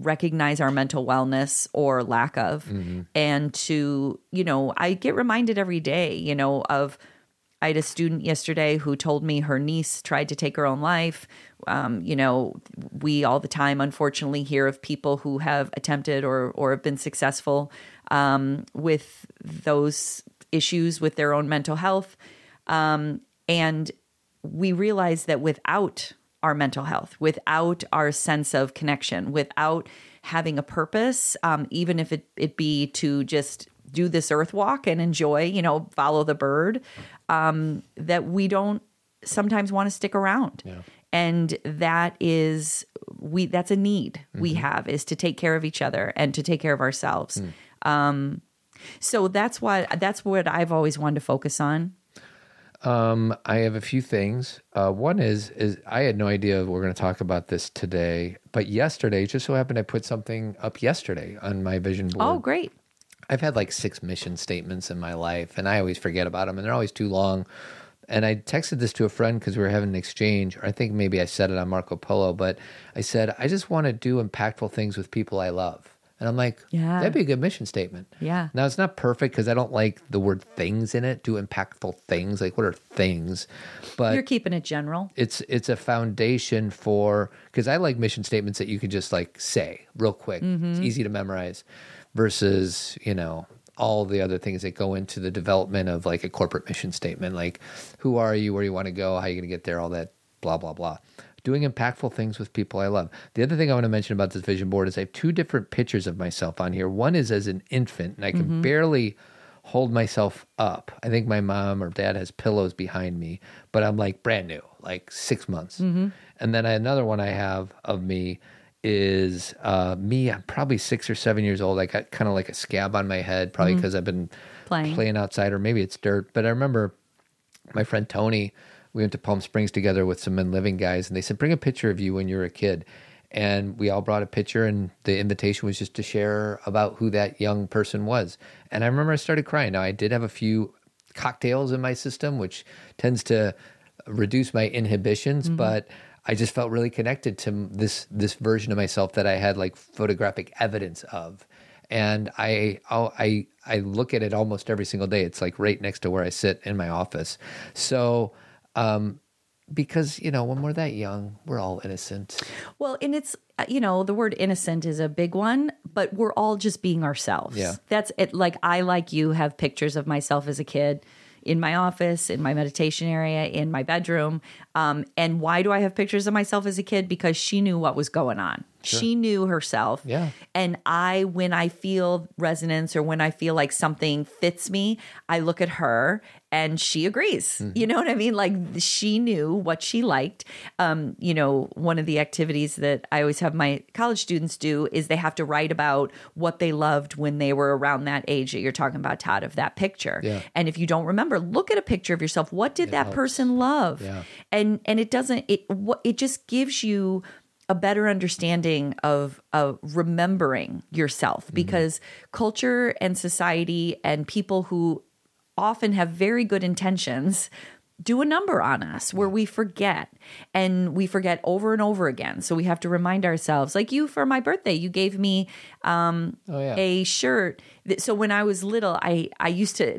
recognize our mental wellness or lack of, and to, you know, I get reminded every day, you know, of I had a student yesterday who told me her niece tried to take her own life. Um, you know, we all the time, unfortunately, hear of people who have attempted or or have been successful um, with those issues with their own mental health, um, and we realize that without our mental health, without our sense of connection, without having a purpose, um, even if it, it be to just do this earth walk and enjoy, you know, follow the bird, um, that we don't sometimes want to stick around. And that is we that's a need we have is to take care of each other and to take care of ourselves. Um, so that's what that's what I've always wanted to focus on. Um, I have a few things. Uh, one is is I had no idea we're going to talk about this today, but yesterday, just so happened, I put something up yesterday on my vision board. Oh, great. I've had like six mission statements in my life, and I always forget about them, and they're always too long. And I texted this to a friend because we were having an exchange, or I think maybe I said it on Marco Polo, but I said, I just want to do impactful things with people I love. And I'm like, Yeah. that'd be a good mission statement. Yeah. Now, it's not perfect because I don't like the word things in it, do impactful things. Like, what are things? But You're keeping it general. it's it's a foundation for because I like mission statements that you can just like say real quick. It's mm-hmm. easy to memorize versus you know all the other things that go into the development of like a corporate mission statement, like who are you, where you want to go, how you going to get there, all that blah blah blah. Doing impactful things with people I love. The other thing I want to mention about this vision board is I have two different pictures of myself on here. One is as an infant, and I can mm-hmm. barely hold myself up. I think my mom or dad has pillows behind me, but I'm like brand new, like six months. Mm-hmm. And then another one I have of me is uh, me. I'm probably six or seven years old. I got kind of like a scab on my head, probably mm-hmm. because I've been Playing. playing outside, or maybe it's dirt. But I remember my friend Tony, we went to Palm Springs together with some men living guys, and they said, Bring a picture of you when you were a kid. And we all brought a picture, and the invitation was just to share about who that young person was. And I remember I started crying. Now, I did have a few cocktails in my system, which tends to reduce my inhibitions, mm-hmm. but I just felt really connected to this this version of myself that I had like photographic evidence of and I I I look at it almost every single day. It's like right next to where I sit in my office. So, um, because you know, when we're that young, we're all innocent. Well, and it's uh, you know the word innocent is a big one, but we're all just being ourselves. Yeah. that's it. Like I, like you, have pictures of myself as a kid in my office, in my meditation area, in my bedroom. Um, and why do I have pictures of myself as a kid? Because she knew what was going on. She knew herself. Yeah. And I, when I feel resonance or when I feel like something fits me, I look at her and she agrees. You know what I mean? Like she knew what she liked. Um, you know, one of the activities that I always have my college students do is they have to write about what they loved when they were around that age that you're talking about, Todd, of that picture. Yeah. And if you don't remember, look at a picture of yourself. What did that person love? Yeah. And and it doesn't it what it just gives you a better understanding of of remembering yourself because culture and society and people who often have very good intentions do a number on us where we forget and we forget over and over again so we have to remind ourselves like you for my birthday you gave me um Oh yeah. a shirt that- so when i was little i i used to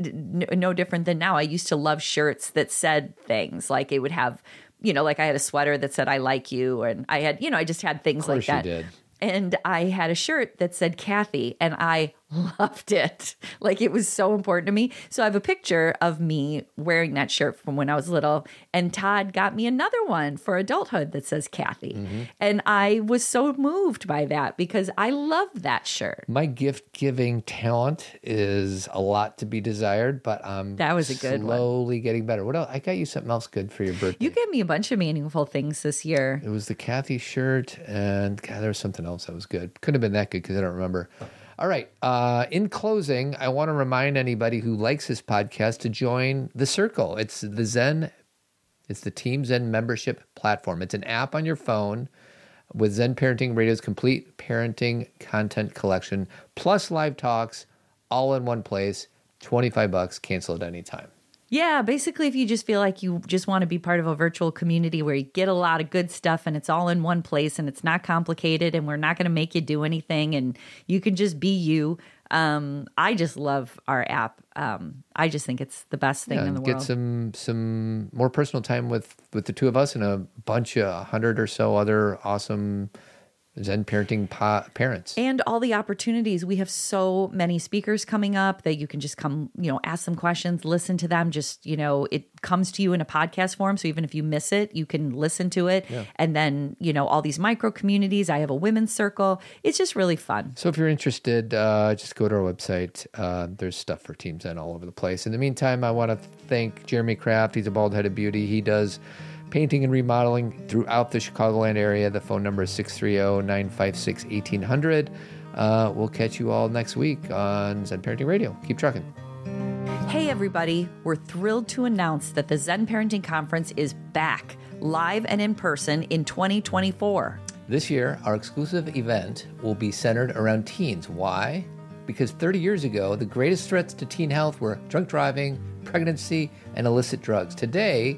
no different than now i used to love shirts that said things like it would have you know like i had a sweater that said i like you and i had you know i just had things like that did. and I had a shirt that said Cathy, and I loved it. Like it was so important to me. So I have a picture of me wearing that shirt from when I was little. And Todd got me another one for adulthood that says Cathy. Mm-hmm. And I was so moved by that because I love that shirt. My gift giving talent is a lot to be desired, but I'm That was a good one. slowly getting better. What else? I got you something else good for your birthday. You gave me a bunch of meaningful things this year. It was the Cathy shirt, and God, there was something else that was good. Couldn't have been that good because I don't remember. All right. Uh, in closing, I want to remind anybody who likes this podcast to join the Circle. It's the Zen. It's the Team Zen membership platform. It's an app on your phone with Zen Parenting Radio's complete parenting content collection, plus live talks, all in one place. Twenty five bucks. Cancel at any time. Yeah, basically, if you just feel like you just want to be part of a virtual community where you get a lot of good stuff and it's all in one place and it's not complicated and we're not going to make you do anything and you can just be you. Um, I just love our app. Um, I just think it's the best thing Yeah, in the get world. some some more personal time with with the two of us and a bunch of a hundred or so other awesome Zen parenting pa- parents. and all the opportunities we have so many speakers coming up that you can just come you know ask some questions listen to them just you know it comes to you in a podcast form so even if you miss it you can listen to it and then you know all these micro communities i have a women's circle it's just really fun So if you're interested, uh, just go to our website. Uh, there's stuff for Team Zen all over the place. In the meantime, I want to thank Jeremy Kraft. He's a bald headed beauty. He does painting and remodeling throughout the Chicagoland area. The phone number is 630 956 1800. Uh, We'll catch you all next week on Zen Parenting Radio. Keep trucking. Hey, everybody. We're thrilled to announce that the Zen Parenting Conference is back live and in person in 2024. This year, our exclusive event will be centered around teens. Why? Because 30 years ago, the greatest threats to teen health were drunk driving, pregnancy, and illicit drugs. Today,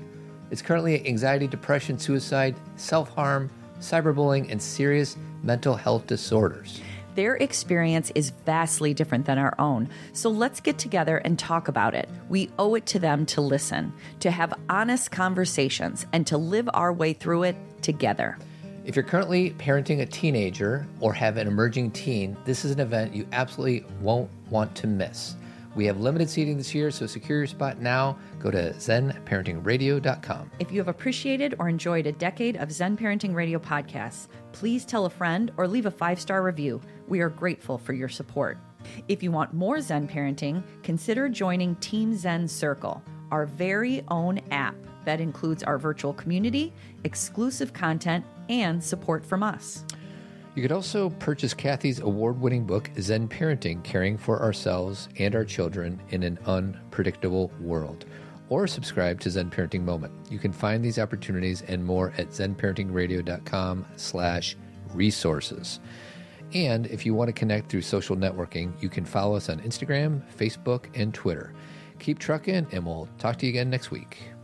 it's currently anxiety, depression, suicide, self harm, cyberbullying, and serious mental health disorders. Their experience is vastly different than our own. So let's get together and talk about it. We owe it to them to listen, to have honest conversations, and to live our way through it together. If you're currently parenting a teenager or have an emerging teen, this is an event you absolutely won't want to miss. We have limited seating this year, so secure your spot now. Go to zenparentingradio.com. If you have appreciated or enjoyed a decade of Zen Parenting Radio podcasts, please tell a friend or leave a five star review. We are grateful for your support. If you want more Zen parenting, consider joining Team Zen Circle, our very own app that includes our virtual community, exclusive content, and support from us. You could also purchase Cathy's award winning book, Zen Parenting Caring for Ourselves and Our Children in an Unpredictable World, or subscribe to Zen Parenting Moment. You can find these opportunities and more at zenparentingradio.com slash resources. And if you want to connect through social networking, you can follow us on Instagram, Facebook, and Twitter. Keep trucking, and we'll talk to you again next week.